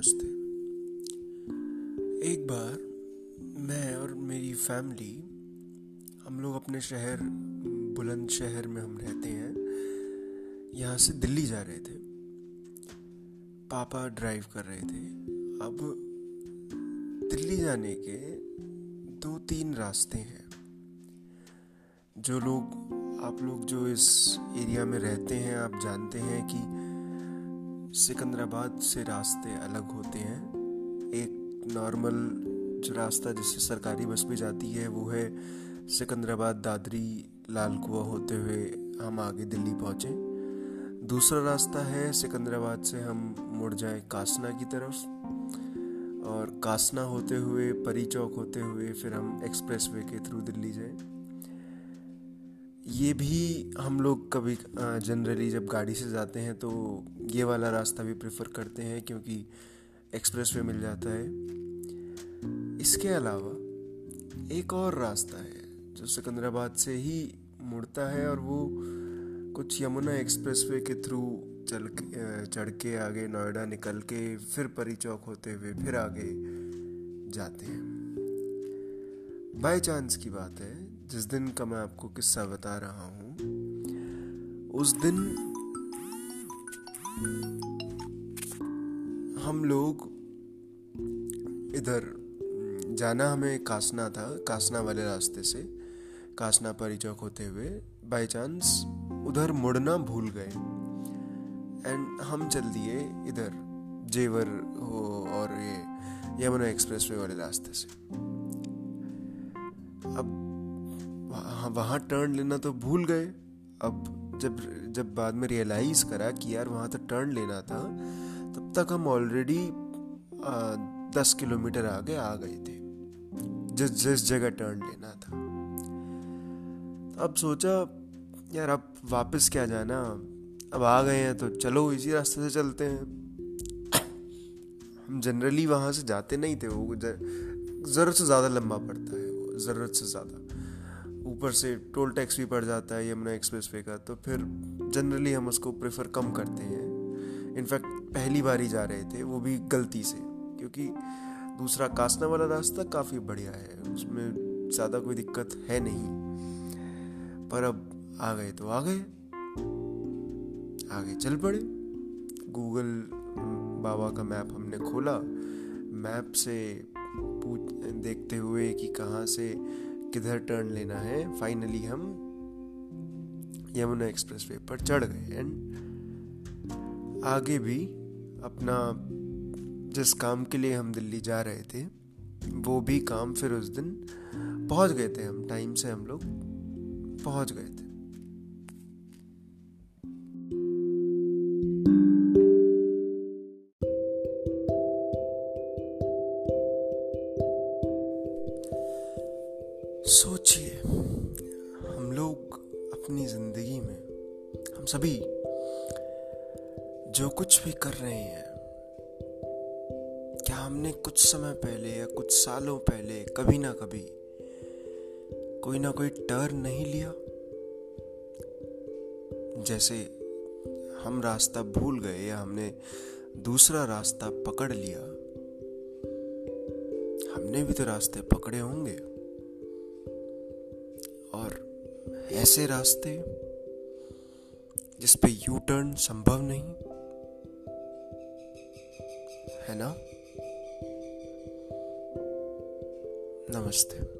नमस्ते। एक बार मैं और मेरी फैमिली हम लोग अपने शहर, बुलंद शहर में हम रहते हैं। यहाँ से दिल्ली जा रहे थे। पापा ड्राइव कर रहे थे। अब दिल्ली जाने के दो तीन रास्ते हैं। जो लोग, आप लोग जो इस एरिया में रहते हैं, आप जानते हैं कि सिकंदराबाद से रास्ते अलग होते हैं। एक नॉर्मल जो रास्ता जिससे सरकारी बस भी जाती है, वो है सिकंदराबाद दादरी लाल कुआ होते हुए हम आगे दिल्ली पहुँचे। दूसरा रास्ता है सिकंदराबाद से हम मुड़ जाए कासना की तरफ़। और कासना होते हुए, परी चौक होते हुए फिर हम एक्सप्रेस वे के थ्रू दिल्ली जाए। ये भी हम लोग कभी जनरली जब गाड़ी से जाते हैं तो ये वाला रास्ता भी प्रेफर करते हैं क्योंकि एक्सप्रेस वे मिल जाता है। इसके अलावा एक और रास्ता है जो सिकंदराबाद से ही मुड़ता है और वो कुछ यमुना एक्सप्रेस वे के थ्रू चल के चढ़ के आगे नोएडा निकल के फिर परी चौक होते हुए फिर आगे जाते हैं। बाय चांस की बात है जिस दिन का मैं आपको किस्सा बता रहा हूँ, उस दिन हम लोग इधर, जाना हमें कासना था, कासना वाले रास्ते से, कासना परी चौक होते हुए। बाई चांस उधर मुड़ना भूल गए। एंड हम चल दिए इधर, जेवर हो और ये, यमुना एक्सप्रेस वे वाले रास्ते से। अब वहाँ टर्न लेना तो भूल गए। अब जब जब बाद में रियलाइज़ करा कि यार वहाँ तो टर्न लेना था, तब तक हम ऑलरेडी दस किलोमीटर आगे आ गए थे, जिस जिस जगह टर्न लेना था। अब सोचा, यार अब वापस क्या जाना? अब आ गए हैं तो चलो इसी रास्ते से चलते हैं। हम जनरली वहाँ से जाते नहीं थे, वो ज़रूरत से ज़्यादा लंबा पड़ता है ज़रूरत से ज़्यादा। ऊपर से टोल टैक्स भी पड़ जाता है यमुना एक्सप्रेस वे का तो फिर जनरली हम उसको प्रेफर कम करते हैं। इनफैक्ट पहली बार ही जा रहे थे, वो भी गलती से, क्योंकि दूसरा कासना वाला रास्ता काफ़ी बढ़िया है, उसमें ज़्यादा कोई दिक्कत है नहीं। पर अब आ गए तो आ गए। आगे चल पड़े। गूगल बाबा का मैप हमने खोला। मैप से पूछ, देखते हुए कि कहाँ से किधर टर्न लेना है? फाइनली हम यमुना एक्सप्रेस वे पर चढ़ गए। एंड आगे भी अपना जिस काम के लिए हम दिल्ली जा रहे थे, वो भी काम फिर उस दिन पहुँच गए थे हम। टाइम से हम लोग पहुँच गए थे। सोचिए, हम लोग अपनी ज़िंदगी में, हम सभी जो कुछ भी कर रहे हैं, क्या हमने कुछ समय पहले या कुछ सालों पहले कभी ना कभी कोई ना कोई टर्न नहीं लिया? जैसे हम रास्ता भूल गए या हमने दूसरा रास्ता पकड़ लिया, हमने भी तो रास्ते पकड़े होंगे। और ऐसे रास्ते जिस पे यू टर्न संभव नहीं है ना? नमस्ते।